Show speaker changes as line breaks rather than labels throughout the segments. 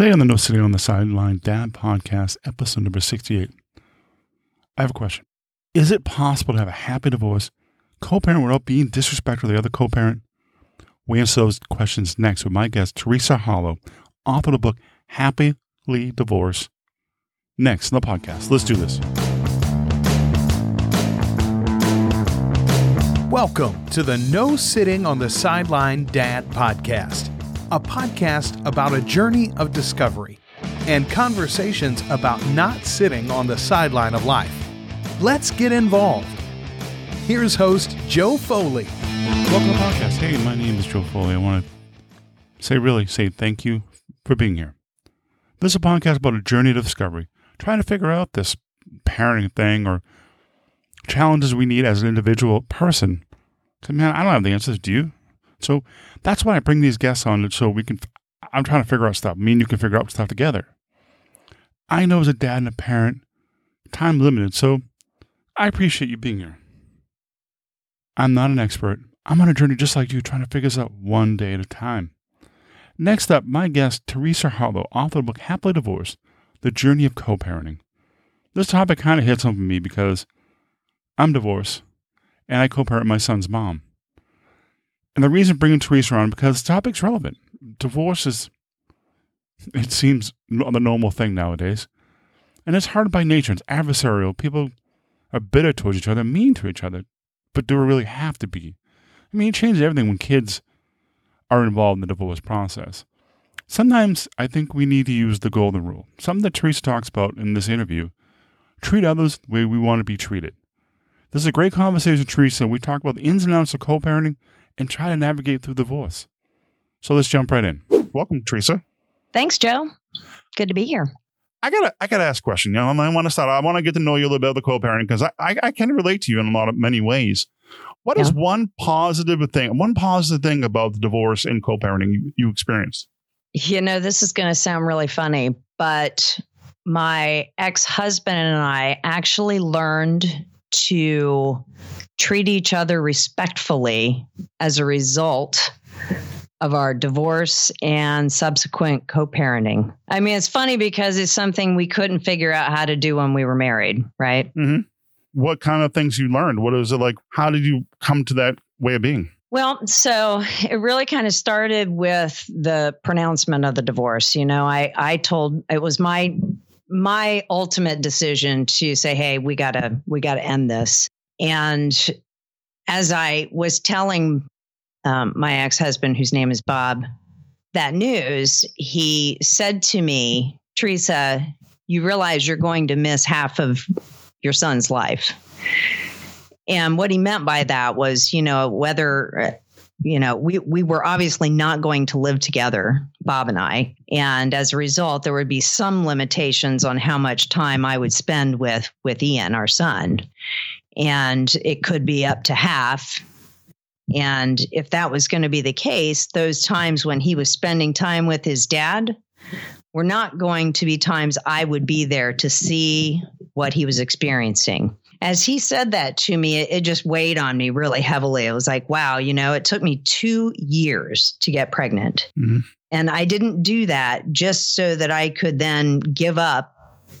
Today on the No Sitting on the Sideline Dad podcast, episode number 68, I have a question. Is it possible to have a happy divorce, co parent without being disrespectful to the other co parent? We answer those questions next with my guest, Teresa Harlow, author of the book Happily Divorced. Next on the podcast. Let's do this.
Welcome to the No Sitting on the Sideline Dad podcast, a podcast about a journey of discovery and conversations about not sitting on the sideline of life. Let's get involved. Here's host Joe Foley.
Welcome to the podcast. Hey, my name is Joe Foley. I want to say, really, say thank you for being here. This is a podcast about a journey to discovery, trying to figure out this parenting thing or challenges we need as an individual person. So, man, I don't have the answers. Do you? So that's why I bring these guests on so we can. I'm trying to figure out stuff. Me and you can figure out stuff together. I know as a dad and a parent, time limited, so I appreciate you being here. I'm not an expert. I'm on a journey just like you, trying to figure this out one day at a time. Next up, my guest, Teresa Harlow, author of the book Happily Divorced The Journey of Co parenting. This topic kind of hits home for me because I'm divorced and I co parent my son's mom. And the reason bringing Teresa on because the topic's relevant. Divorce is, it seems, the normal thing nowadays. And it's hard by nature. It's adversarial. People are bitter towards each other, mean to each other. But do we really have to be? I mean, it changes everything when kids are involved in the divorce process. Sometimes I think we need to use the golden rule, something that Teresa talks about in this interview. Treat others the way we want to be treated. This is a great conversation, Teresa. We talk about the ins and outs of co parenting and try to navigate through divorce. So let's jump right in. Welcome, Teresa.
Thanks, Joe. Good to be here.
I gotta, I gotta ask a question. You know, I want to start. I want to get to know you a little bit about the co-parenting because I, I, I, can relate to you in a lot of many ways. What yeah. is one positive thing, one positive thing about the divorce and co-parenting you, you experienced?
You know, this is going to sound really funny, but my ex-husband and I actually learned to treat each other respectfully as a result of our divorce and subsequent co parenting. I mean, it's funny because it's something we couldn't figure out how to do when we were married, right?
Mm-hmm. What kind of things you learned? What was it like? How did you come to that way of being?
Well, so it really kind of started with the pronouncement of the divorce. You know, I I told it was my my ultimate decision to say, "Hey, we gotta we gotta end this." And as I was telling um, my ex husband, whose name is Bob, that news, he said to me, Teresa, you realize you're going to miss half of your son's life. And what he meant by that was, you know, whether, you know, we, we were obviously not going to live together, Bob and I. And as a result, there would be some limitations on how much time I would spend with, with Ian, our son. And it could be up to half and if that was going to be the case, those times when he was spending time with his dad were not going to be times I would be there to see what he was experiencing. As he said that to me, it, just weighed on me really heavily. It was like, wow, you know, it took me two years to get pregnant. Mm-hmm. And I didn't do that just so that I could then give up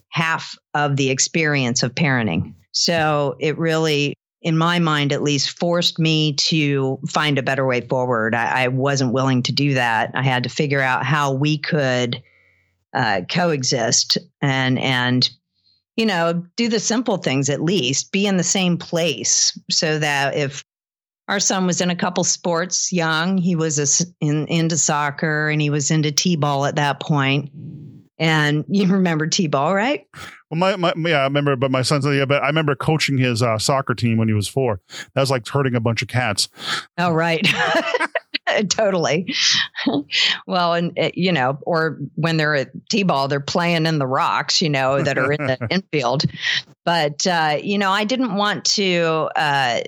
half of the experience of parenting. So it really in my mind at least, forced me to find a better way forward. I, I wasn't willing to do that. I had to figure out how we could uh, coexist and and you know do the simple things at least be in the same place so that if our son was in a couple sports young he was a, in, into soccer and he was into t-ball at that point and you remember t-ball right
well, my, my yeah, I remember, but my son's yeah, but I remember coaching his uh, soccer team when he was four. That was like herding a bunch of cats.
Oh, right. totally. well, and uh, you know, or when they're at t-ball, they're playing in the rocks, you know, that are in the infield. But uh, you know, I didn't want to uh,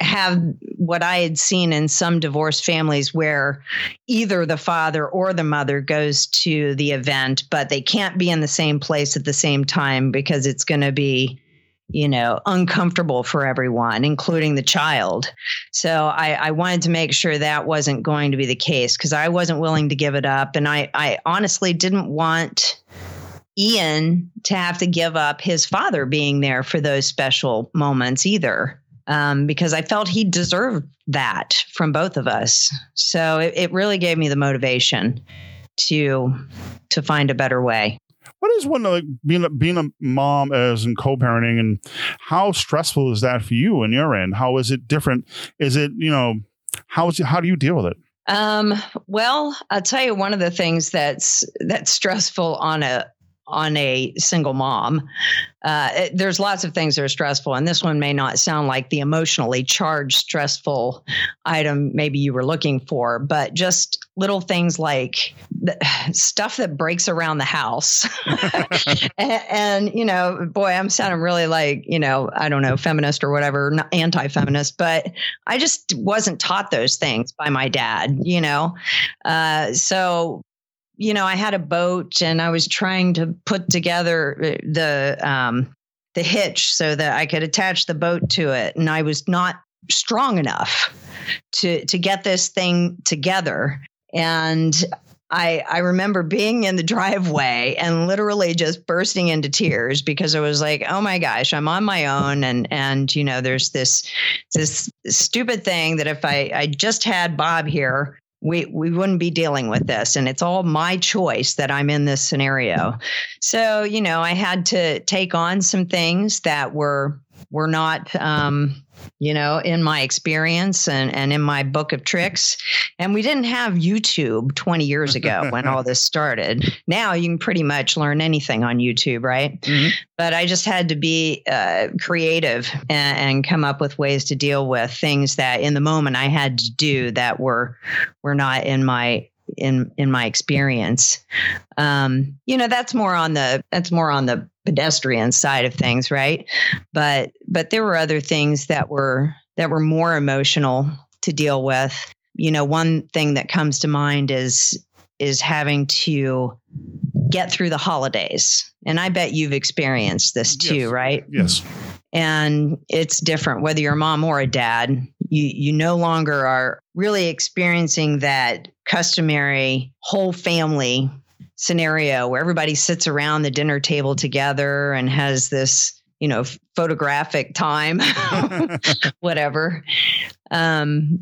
have what I had seen in some divorced families where either the father or the mother goes to the event, but they can't be in the same place at the same time because it's going to be you know, uncomfortable for everyone, including the child. So I, I wanted to make sure that wasn't going to be the case because I wasn't willing to give it up. And I, I honestly didn't want Ian to have to give up his father being there for those special moments either. Um, because I felt he deserved that from both of us. So it, it really gave me the motivation to to find a better way
what is one like being a, being a mom as in co-parenting and how stressful is that for you on your end? How is it different? Is it you know how is it, how do you deal with it?
Um, well i'll tell you one of the things that's that's stressful on a on a single mom. Uh, it, there's lots of things that are stressful, and this one may not sound like the emotionally charged, stressful item maybe you were looking for, but just little things like the, stuff that breaks around the house. and, and, you know, boy, I'm sounding really like, you know, I don't know, feminist or whatever, anti feminist, but I just wasn't taught those things by my dad, you know? Uh, so you know, I had a boat and I was trying to put together uh, the um, the hitch so that I could attach the boat to it, and I was not strong enough to to get this thing together. And I I remember being in the driveway and literally just bursting into tears because I was like, "Oh my gosh, I'm on my own and and you know, there's this this stupid thing that if I I just had Bob here, we we wouldn't be dealing with this and it's all my choice that I'm in this scenario. So, you know, I had to take on some things that were were not um, you know, in my experience and, and in my book of tricks. And we didn't have YouTube 20 years ago when all this started. Now you can pretty much learn anything on YouTube, right? Mm-hmm. But I just had to be uh, creative and, and, come up with ways to deal with things that in the moment I had to do that were were not in my in in my experience. Um, you know, that's more on the that's more on the pedestrian side of things, right? But but there were other things that were that were more emotional to deal with. You know, one thing that comes to mind is is having to get through the holidays. And I bet you've experienced this too,
yes.
right?
Yes.
And it's different whether you're a mom or a dad. You you no longer are really experiencing that customary whole family scenario where everybody sits around the dinner table together and has this you know photographic time whatever. Um,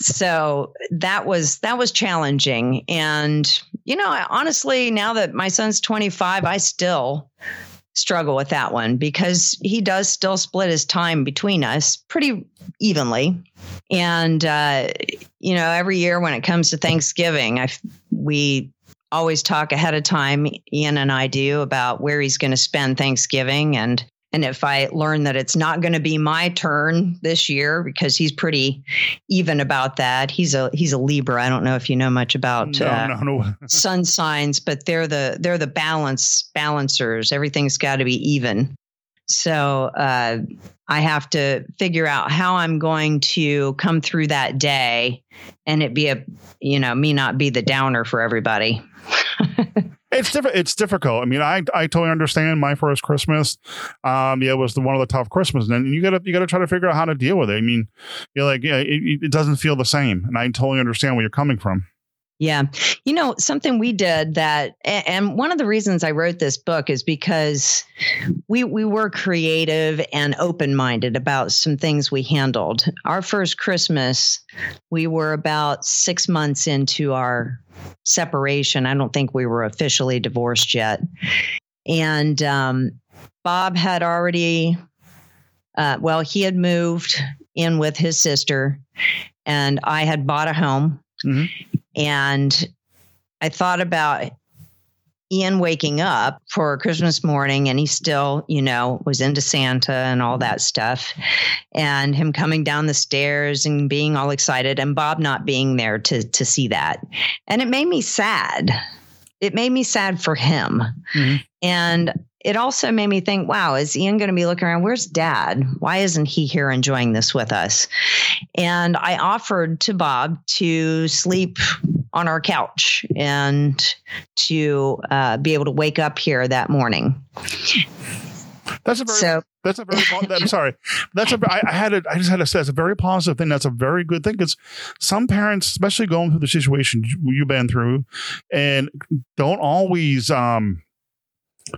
so that was that was challenging. And you know I, honestly now that my son's 25 i still struggle with that one because he does still split his time between us pretty evenly. And uh, you know every year when it comes to thanksgiving i we always talk ahead of time. Ian and i do about where he's going to spend thanksgiving and and if I learn that it's not going to be my turn this year, because he's pretty even about that, he's a he's a Libra. I don't know if you know much about
no,
uh,
no, no.
sun signs, but they're the they're the balance balancers. Everything's got to be even. So uh, I have to figure out how I'm going to come through that day, and it be a you know me not be the downer for everybody.
It's different. It's difficult. I mean, I I totally understand. My first Christmas, um, yeah, was the one of the tough Christmas, and you gotta you gotta try to figure out how to deal with it. I mean, you're like, yeah, it, it doesn't feel the same, and I totally understand where you're coming from.
Yeah. You know, something we did that and one of the reasons I wrote this book is because we we were creative and open-minded about some things we handled. Our first Christmas, we were about 6 months into our separation. I don't think we were officially divorced yet. And um, Bob had already uh, well, he had moved in with his sister and I had bought a home. Mm-hmm and I thought about Ian waking up for Christmas morning and he still, you know, was into Santa and all that stuff. And him coming down the stairs and being all excited and Bob not being there to to see that. And it made me sad. It made me sad for him. Mm-hmm. And it also made me think, wow, is Ian going to be looking around? Where's dad? Why isn't he here enjoying this with us? And I offered to Bob to sleep on our couch and to uh, be able to wake up here that morning.
That's a very
So
that's a very I'm sorry. That's a I, I had it I just had to say it's a very positive thing. That's a very good thing because some parents, especially going through the situation you- you've been through, and don't always um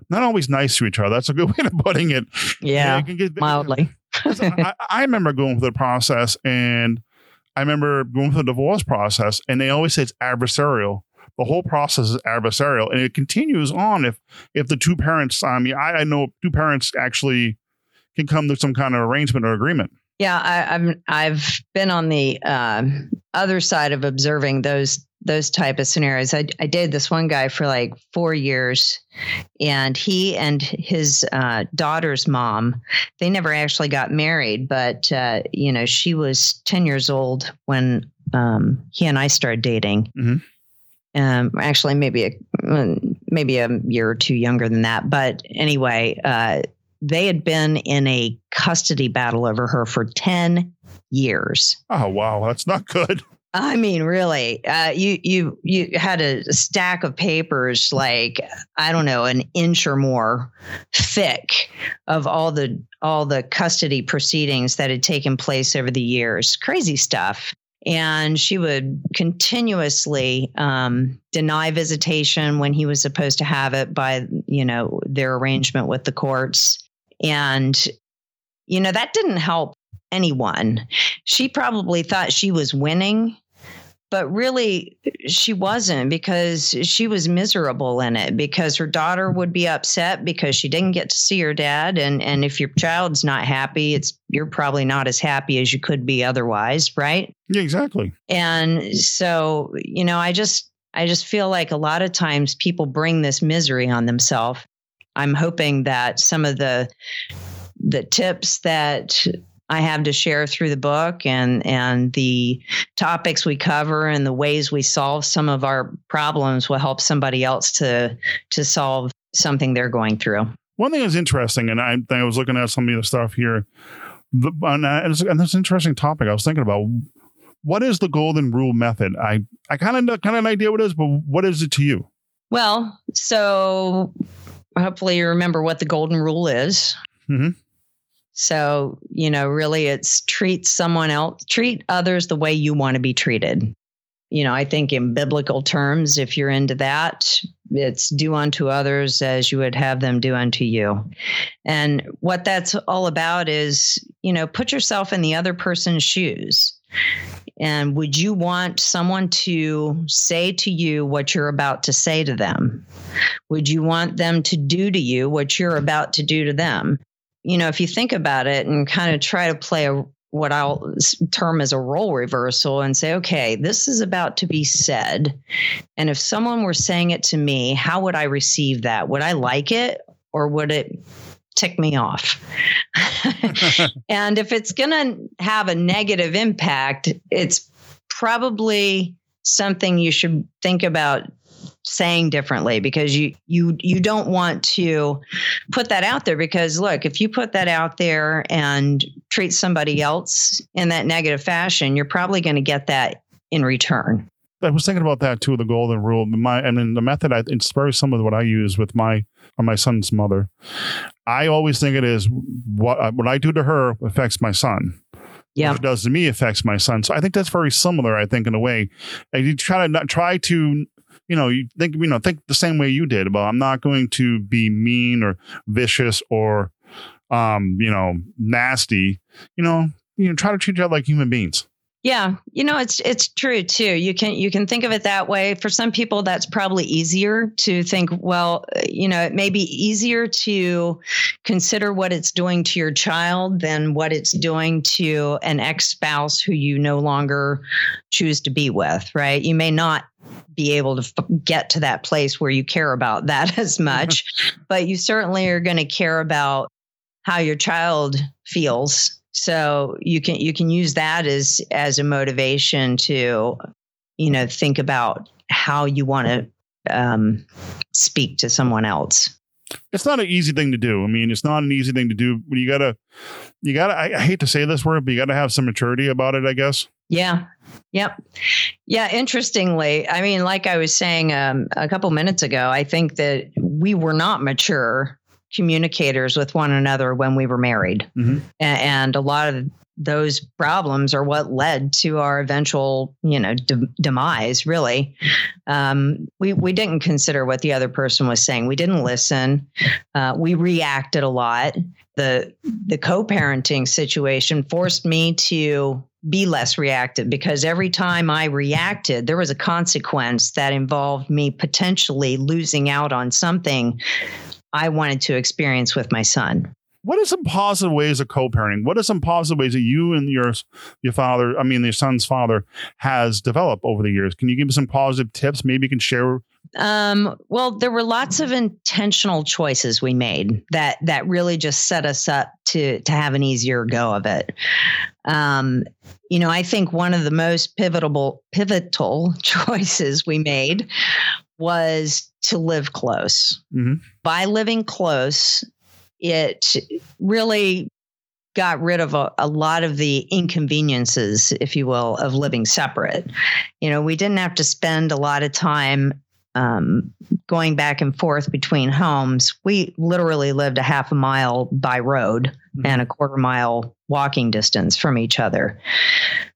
not always nice to each other. That's a good way of putting it.
yeah,
it can get-
mildly.
I, I remember going through the process and I remember going through the divorce process and they always say it's adversarial. The whole process is adversarial and it continues on if if the two parents I mean I, I know two parents actually can come to some kind of arrangement or agreement.
Yeah, I, I'm. I've been on the um other side of observing those those type of scenarios. I, I dated this one guy for like four years, and he and his uh, daughter's mom, they never actually got married, but uh, you know she was ten years old when um, he and I started dating.
Mhm.
Um, actually, maybe a mm, maybe a year or two younger than that, but anyway, uh, they had been in a custody battle over her for 10 years.
Oh wow, that's not good.
I mean, really, uh, you you you had a stack of papers like I don't know, an inch or more thick of all the all the custody proceedings that had taken place over the years. Crazy stuff. And she would continuously um, deny visitation when he was supposed to have it by you know their arrangement with the courts, and you know that didn't help anyone. She probably thought she was winning, but really she wasn't because she was miserable in it because her daughter would be upset because she didn't get to see her dad and and if your child's not happy, it's you're probably not as happy as you could be otherwise, right?
Yeah, exactly.
And so, you know, I just I just feel like a lot of times people bring this misery on themselves. I'm hoping that some of the the tips that I have to share through the book and and the topics we cover and the ways we solve some of our problems will help somebody else to to solve something they're going through.
One thing that's interesting, and I, I was looking at some of the stuff here, the, and, uh, and, it's, and it's an interesting topic. I was thinking about what is the golden rule method. I I kind of kind of an idea what it is, but what is it to you?
Well, so hopefully you remember what the golden rule is.
Mhm.
So, you know, really it's treat someone else, treat others the way you want to be treated. You know, I think in biblical terms, if you're into that, it's do unto others as you would have them do unto you. And what that's all about is, you know, put yourself in the other person's shoes. And would you want someone to say to you what you're about to say to them? Would you want them to do to you what you're about to do to them? You know, if you think about it and kind of try to play a what I'll term as a role reversal and say, okay, this is about to be said. And if someone were saying it to me, how would I receive that? Would I like it or would it tick me off? and if it's going to have a negative impact, it's probably something you should think about saying differently because you you you don't want to put that out there because look if you put that out there and treat somebody else in that negative fashion you're probably going to get that in return
I was thinking about that too, the golden rule. My and then the method I, it's very similar to what I use with my on my son's mother. I always think it is what I- what I do to her affects my son.
yeah
What it does to me affects my son. So I think that's very similar. I think in a way, and you try to not try to. You know, you think you know, think the same way you did about I'm not going to be mean or vicious or um, you know, nasty. You know, you know, try to treat each other like human beings.
Yeah, you know it's it's true too. You can you can think of it that way. For some people that's probably easier to think, well, uh, you know, it may be easier to consider what it's doing to your child than what it's doing to an ex-spouse who you no longer choose to be with, right? You may not be able to f- get to that place where you care about that as much, but you certainly are going to care about how your child feels so you can you can use that as as a motivation to you know think about how you want to um, speak to someone else
it's not an easy thing to do. I mean, it's not an easy thing to do. You gotta, you gotta. I, I hate to say this word, but you gotta have some maturity about it. I guess.
yeah yep yeah interestingly i mean like i was saying um, a couple minutes ago i think that we were not mature communicators with one another when we were married.
Mm-hmm.
And a lot of those problems are what led to our eventual, you know, de- demise. Really, um, we we didn't consider what the other person was saying. We didn't listen. Uh, we reacted a lot. the The co-parenting situation forced me to be less reactive because every time I reacted, there was a consequence that involved me potentially losing out on something I wanted to experience with my son
what are some positive ways of co-parenting? What are some positive ways that you and your your father, I mean your son's father, has developed over the years? Can you give me some positive tips? Maybe you can share.
Um, well, there were lots of intentional choices we made that that really just set us up to to have an easier go of it. Um, you know, I think one of the most pivotal pivotal choices we made was to live close. Mm-hmm. By living close, it really got rid of a, a, lot of the inconveniences, if you will, of living separate. You know, we didn't have to spend a lot of time um, going back and forth between homes. We literally lived a half a mile by road mm-hmm. and a quarter mile walking distance from each other.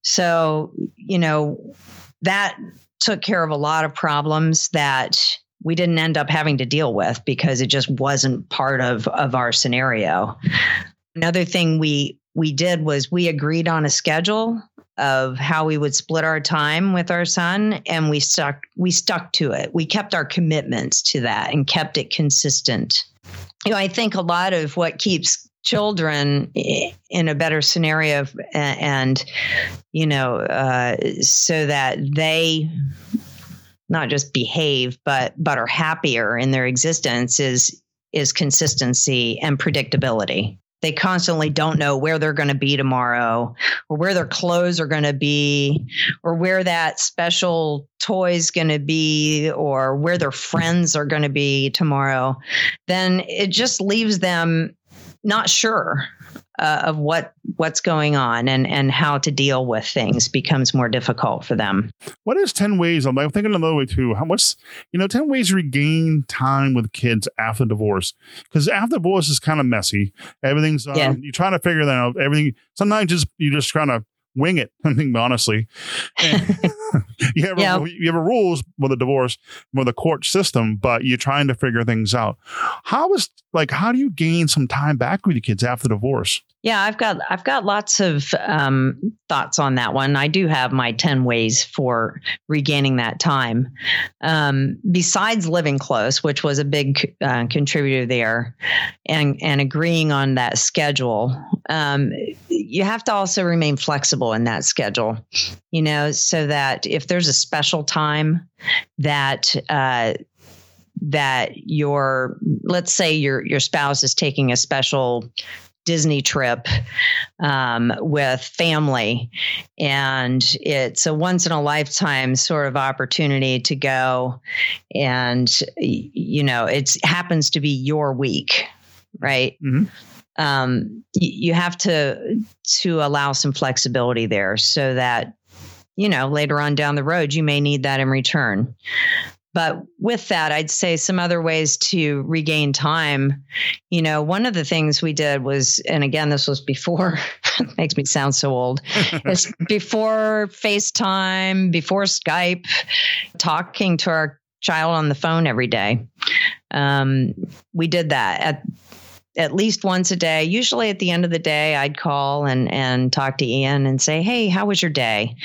So, you know, that took care of a lot of problems that we didn't end up having to deal with because it just wasn't part of of our scenario. Another thing we we did was we agreed on a schedule of how we would split our time with our son and we stuck we stuck to it. We kept our commitments to that and kept it consistent. You know, I think a lot of what keeps children in a better scenario and you know uh, so that they not just behave but but are happier in their existence is is consistency and predictability. They constantly don't know where they're going to be tomorrow or where their clothes are going to be or where that special toy is going to be or where their friends are going to be tomorrow. Then it just leaves them not sure uh, of what what's going on and and how to deal with things becomes more difficult for them.
What is ten ways? I'm thinking another way too. How much you know? Ten ways to regain time with kids after divorce because after divorce is kind of messy. Everything's um, yeah. you're trying to figure that out. Everything sometimes just you just trying to wing it. I think honestly, you have yeah. a, you have a rules with a divorce with a court system, but you're trying to figure things out. How is like how do you gain some time back with your kids after divorce?
Yeah, I've got I've got lots of um, thoughts on that one. I do have my ten ways for regaining that time. Um, besides living close, which was a big uh, contributor there, and and agreeing on that schedule, um, you have to also remain flexible in that schedule. You know, so that if there's a special time that uh, that your let's say your your spouse is taking a special Disney trip um, with family. And it's a once in a lifetime sort of opportunity to go. And, you know, it happens to be your week, right? Mm-hmm. Um, you have to to allow some flexibility there so that you know later on down the road you may need that in return but with that, I'd say some other ways to regain time. You know, one of the things we did was, and again, this was before, makes me sound so old, it's before FaceTime, before Skype, talking to our child on the phone every day. Um, we did that at at least once a day. Usually at the end of the day, I'd call and and talk to Ian and say, "Hey, how was your day?"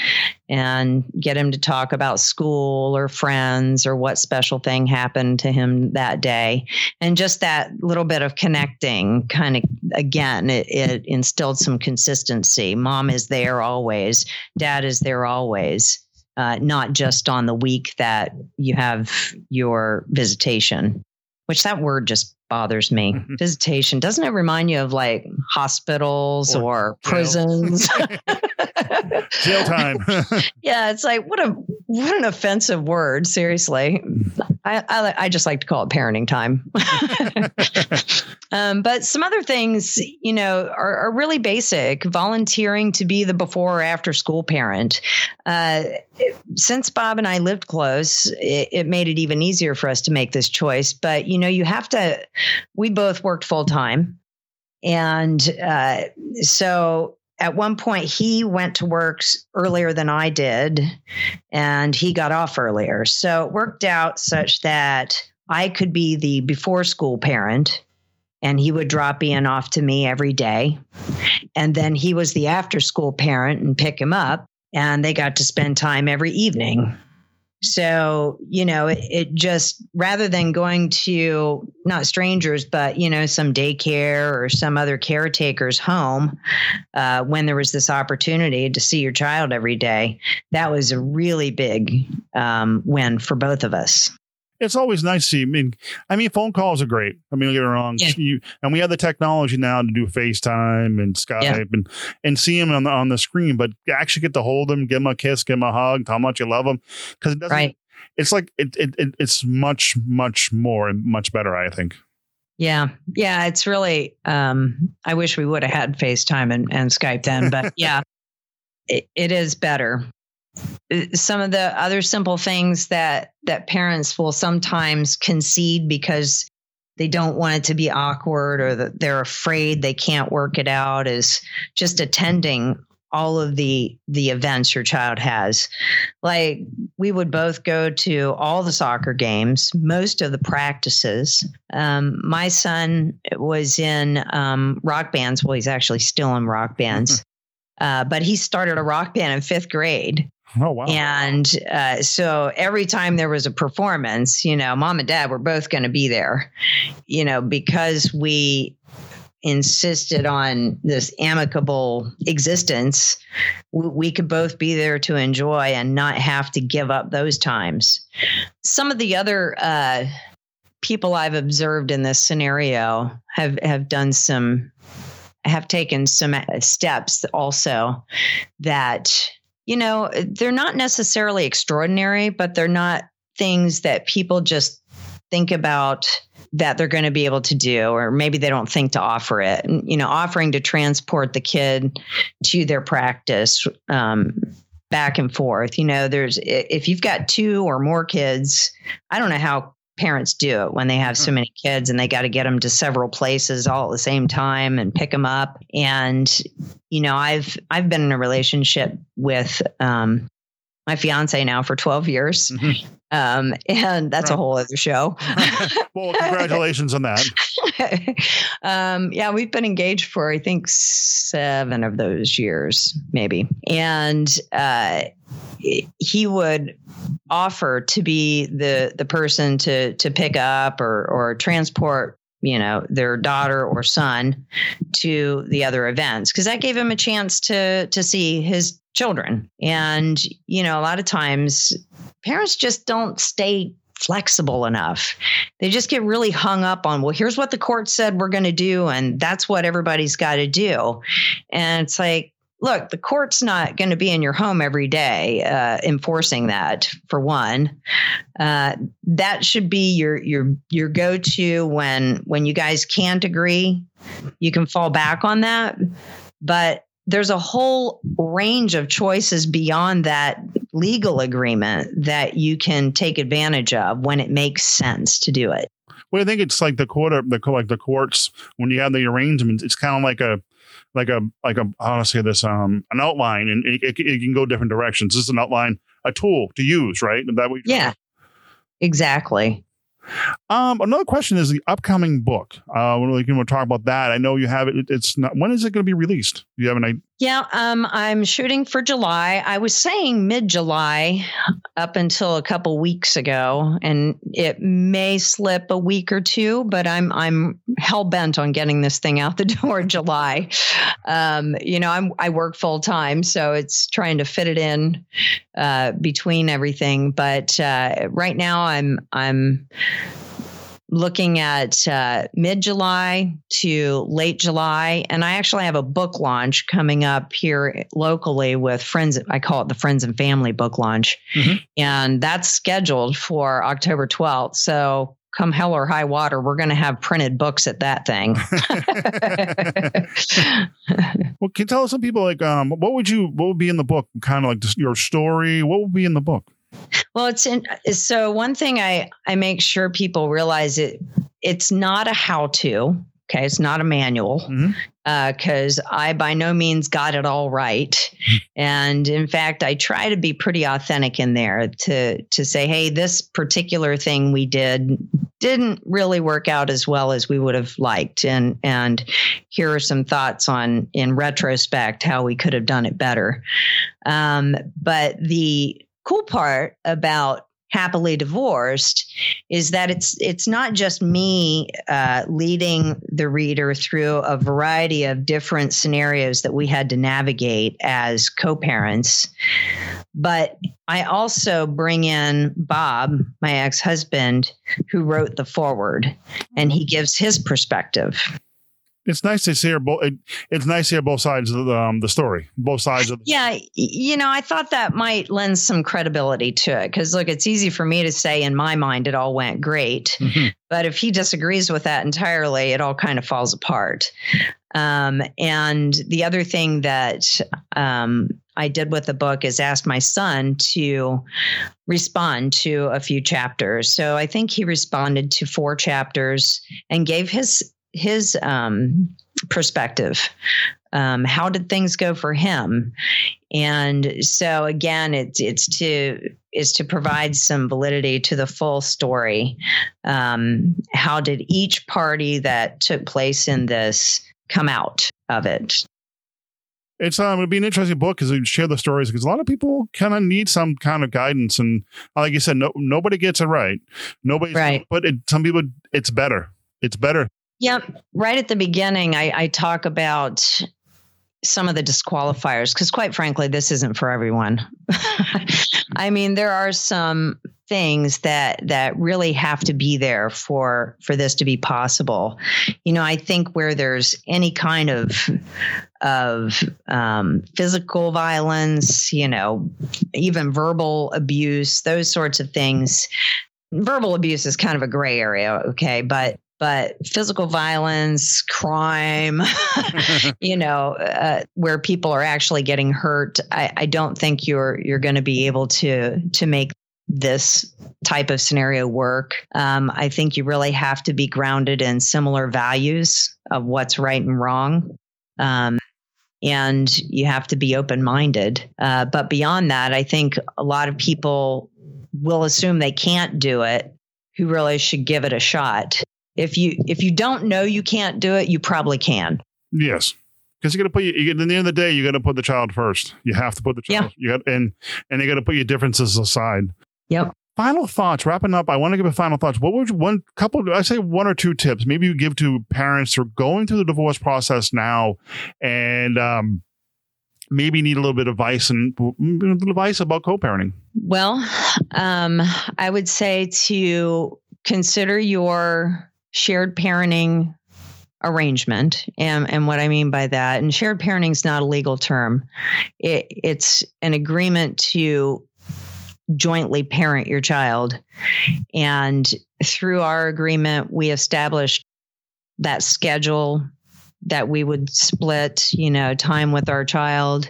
and get him to talk about school or friends or what special thing happened to him that day. And just that little bit of connecting kind of again, it, it instilled some consistency. Mom is there always. Dad is there always. Uh, not just on the week that you have your visitation, which that word just bothers me. Mm-hmm. Visitation doesn't it remind you of like hospitals or, or prisons?
Jail time.
yeah, it's like what a what an offensive word. Seriously, I I, I just like to call it parenting time. um, but some other things, you know, are, are, really basic. Volunteering to be the before or after school parent. Uh, since Bob and I lived close, it, it made it even easier for us to make this choice. But you know, you have to. We both worked full time. And uh, so at one point he went to work earlier than I did and he got off earlier. So it worked out such that I could be the before school parent and he would drop Ian off to me every day. And then he was the after school parent and pick him up and they got to spend time every evening. So, you know, it, it, just rather than going to not strangers, but, you know, some daycare or some other caretaker's home uh, when there was this opportunity to see your child every day, that was a really big um, win for both of us
it's always nice to see. I mean, I mean, phone calls are great. I mean, don't get me wrong. Yeah. You, and we have the technology now to do FaceTime and Skype yeah. and and see them on the on the screen, but actually get to hold them, give them a kiss, give them a hug, tell them how much you love them, because it doesn't. Right. It's like it, it, it it's much much more and much better. I think.
Yeah. Yeah. It's really, um, I wish we would have had FaceTime and, and Skype then, but yeah, it, it is better some of the other simple things that that parents will sometimes concede because they don't want it to be awkward or that they're afraid they can't work it out is just attending all of the the events your child has. Like we would both go to all the soccer games most of the practices. Um, my son was in um, rock bands. Well he's actually still in rock bands. Uh, but he started a rock band in fifth grade
Oh, wow.
And uh, so every time there was a performance, you know, mom and dad were both going to be there, you know, because we insisted on this amicable existence, we, we could both be there to enjoy and not have to give up those times. Some of the other uh, people I've observed in this scenario have, have done some, have taken some steps also that you know, they're not necessarily extraordinary, but they're not things that people just think about that they're going to be able to do, or maybe they don't think to offer it. You know, offering to transport the kid to their practice um, back and forth. You know, there's if you've got two or more kids, I don't know how parents do it when they have so hmm. many kids and they got to get them to several places all at the same time and pick them up and you know i've i've been in a relationship with um, my fiance now for 12 years. Mm-hmm. um, and that's right. a whole other show.
Well congratulations on that.
Um, yeah we've been engaged for i think seven of those years maybe. And uh, he would offer to be the the person to to pick up or or transport you know their daughter or son to the other events. Because that gave him a chance to to see his children and you know a lot of times parents just don't stay flexible enough. They just get really hung up on, well, here's what the court said we're going to do, and that's what everybody's got to do. And it's like, look, the court's not going to be in your home every day uh, enforcing that. For one, uh, that should be your your your go to when when you guys can't agree. You can fall back on that, but there's a whole range of choices beyond that legal agreement that you can take advantage of when it makes sense to do it.
Well, I think it's like the court, the like the courts when you have the arrangements. It's kind of like a like a like a how do I say this um an outline and it, it, it, can go different directions. This is an outline, a tool to use, right?
And That way. Yeah. Exactly.
Um, another question is the upcoming book. Uh, when we can talk about that, I know you have it. It's not. When is it going to be released? Do you have an idea?
Yeah, um, I'm shooting for July. I was saying mid July up until a couple weeks ago, and it may slip a week or two, but I'm I'm hell bent on getting this thing out the door July. Um, you know, I'm I work full time, so it's trying to fit it in uh, between everything. But uh, right now, I'm I'm looking at uh, mid July to late July. And I actually have a book launch coming up here locally with friends. I call it the Friends and Family book launch. Mm-hmm. And that's scheduled for October 12th. So come hell or high water, we're going to have printed books at that thing.
well, can you tell us some people like, um, what would you, what would be in the book? Kind of like just your story. What would be in the book?
Well, it's in, so one thing I I make sure people realize it it's not a how to. Okay, it's not a manual because mm-hmm. uh, I by no means got it all right, and in fact, I try to be pretty authentic in there to to say, hey, this particular thing we did didn't really work out as well as we would have liked, and and here are some thoughts on in retrospect how we could have done it better. Um, but the cool part about happily divorced is that it's it's not just me uh, leading the reader through a variety of different scenarios that we had to navigate as co-parents but i also bring in bob my ex-husband who wrote the foreword and he gives his perspective
it's nice to hear both. It, it's nice to hear both sides of the, um, the story, both sides of. The-
yeah, you know, I thought that might lend some credibility to it because look, it's easy for me to say in my mind it all went great, mm-hmm. but if he disagrees with that entirely, it all kind of falls apart. Um, and the other thing that um, I did with the book is ask my son to respond to a few chapters. So I think he responded to four chapters and gave his his um, perspective. Um, how did things go for him? And so again, it's it's to is to provide some validity to the full story. Um, how did each party that took place in this come out of it?
It's um, it'd be an interesting book because you share the stories because a lot of people kind of need some kind of guidance and like you said, no nobody gets it right. Nobody right, but it, some people it's better. It's better
Yep. Right at the beginning, I, I talk about some of the disqualifiers because, quite frankly, this isn't for everyone. I mean, there are some things that that really have to be there for for this to be possible. You know, I think where there's any kind of of um, physical violence, you know, even verbal abuse, those sorts of things. Verbal abuse is kind of a gray area, okay, but but physical violence, crime, you know, uh, where people are actually getting hurt, I, I don't think you're you're going to be able to to make this type of scenario work. Um, I think you really have to be grounded in similar values of what's right and wrong. Um, and you have to be open minded. Uh, but beyond that, I think a lot of people will assume they can't do it who really should give it a shot if you if you don't know you can't do it, you probably can.
Yes. Because you're gonna put you, you, at the end of the day, you're gonna put the child first. You have to put the child. Yeah. You got and and you're gonna put your differences aside.
Yep.
Final thoughts. Wrapping up, I want to give a final thoughts. What would you, one couple? I say one or two tips. Maybe you give to parents who are going through the divorce process now, and um, maybe need a little bit of advice and advice about co-parenting.
Well, um, I would say to consider your shared parenting arrangement. And, and what i mean by that and shared parenting is not a legal term. It, it's an agreement to jointly parent your child. And through our agreement we established that schedule that we would split you know time with our child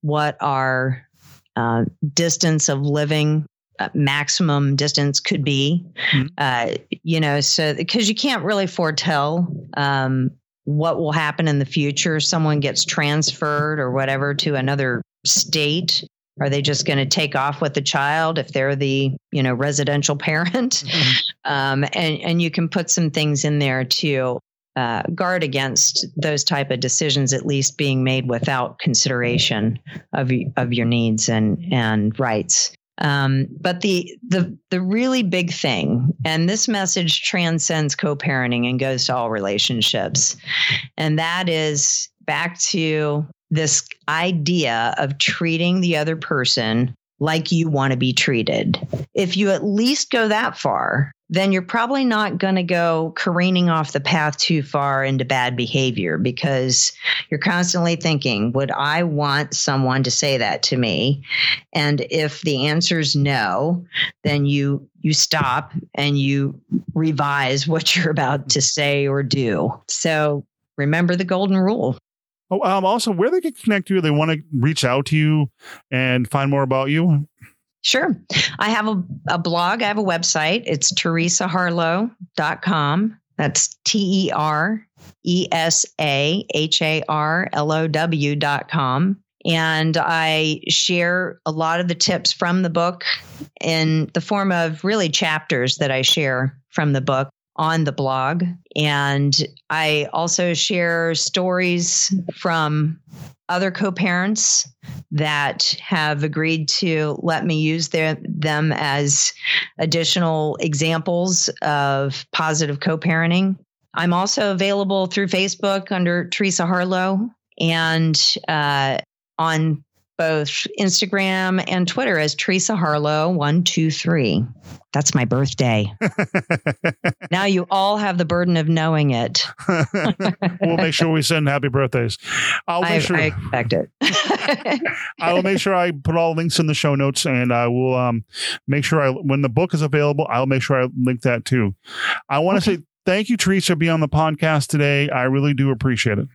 what our uh, distance of living maximum distance could be. Mm-hmm. Uh, you know, so because you can't really foretell um, what will happen in the future. Someone gets transferred or whatever to another state. Are they just going to take off with the child if they're the you know residential parent? Mm-hmm. Um, and and you can put some things in there to uh, guard against those type of decisions at least being made without consideration of of your needs and and rights. Um, but the the the really big thing, and this message transcends co-parenting and goes to all relationships, and that is back to this idea of treating the other person like you want to be treated. If you at least go that far, then you're probably not going to go careening off the path too far into bad behavior because you're constantly thinking, would I want someone to say that to me? And if the answer is no, then you you stop and you revise what you're about to say or do. So remember the golden rule.
Oh, um, also, where they can connect you, they want to reach out to you and find more about you.
Sure. I have a, a blog, I have a website. It's teresaharlow.com. That's T E R E S A H A R L O W.com. And I share a lot of the tips from the book in the form of really chapters that I share from the book on the blog. And I also share stories from other co-parents that have agreed to let me use their, them as additional examples of positive co-parenting. I'm also available through Facebook under Teresa Harlow and uh, on both Instagram and Twitter as Teresa Harlow one two three. That's my birthday. now you all have the burden of knowing it.
we'll make sure we send happy birthdays.
I'll make I, sure I expect it.
I will make sure I put all links in the show notes, and I will um, make sure I when the book is available, I'll make sure I link that too. I want to okay. say thank you, Teresa, for being on the podcast today. I really do appreciate it.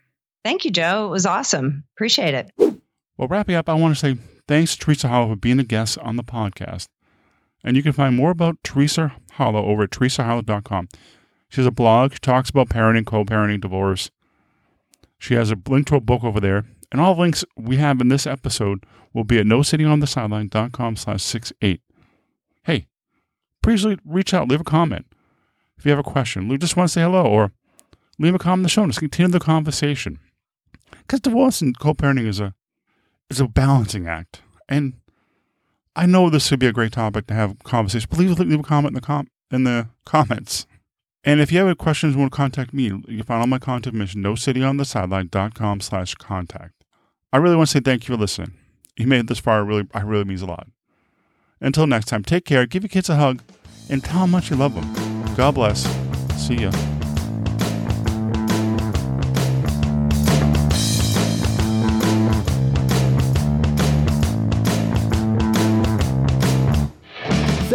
Thank you, Joe. It was awesome. Appreciate it.
Well, wrapping up, I want to say thanks to Teresa Harlow for being a guest on the podcast. And you can find more about Teresa Harlow over at teresaharlow.com. She has a blog, she talks about parenting, co parenting, divorce. She has a link to a book over there. And all the links we have in this episode will be at nosittingonthesideline.com slash 68. Hey, please reach out, leave a comment. If you have a question, we just want to say hello or leave a comment in the show. Let's continue the conversation. Because divorce and co parenting is a is a balancing act. And I know this would be a great topic to have conversation. Please leave a comment in the com- in the comments. And if you have any questions want to contact me, you find all my contact information, nosittingonthesideline.com slash contact. I really want to say thank you for listening. You made it this far. Really, it really means a lot. Until next time, take care, give your kids a hug, and tell them how much you love them. God bless. See ya.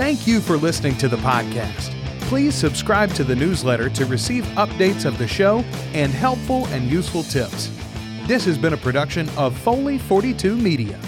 Thank you for listening to the podcast. Please subscribe to the newsletter to receive updates of the show and helpful and useful tips. This has been a production of Foley 42 Media.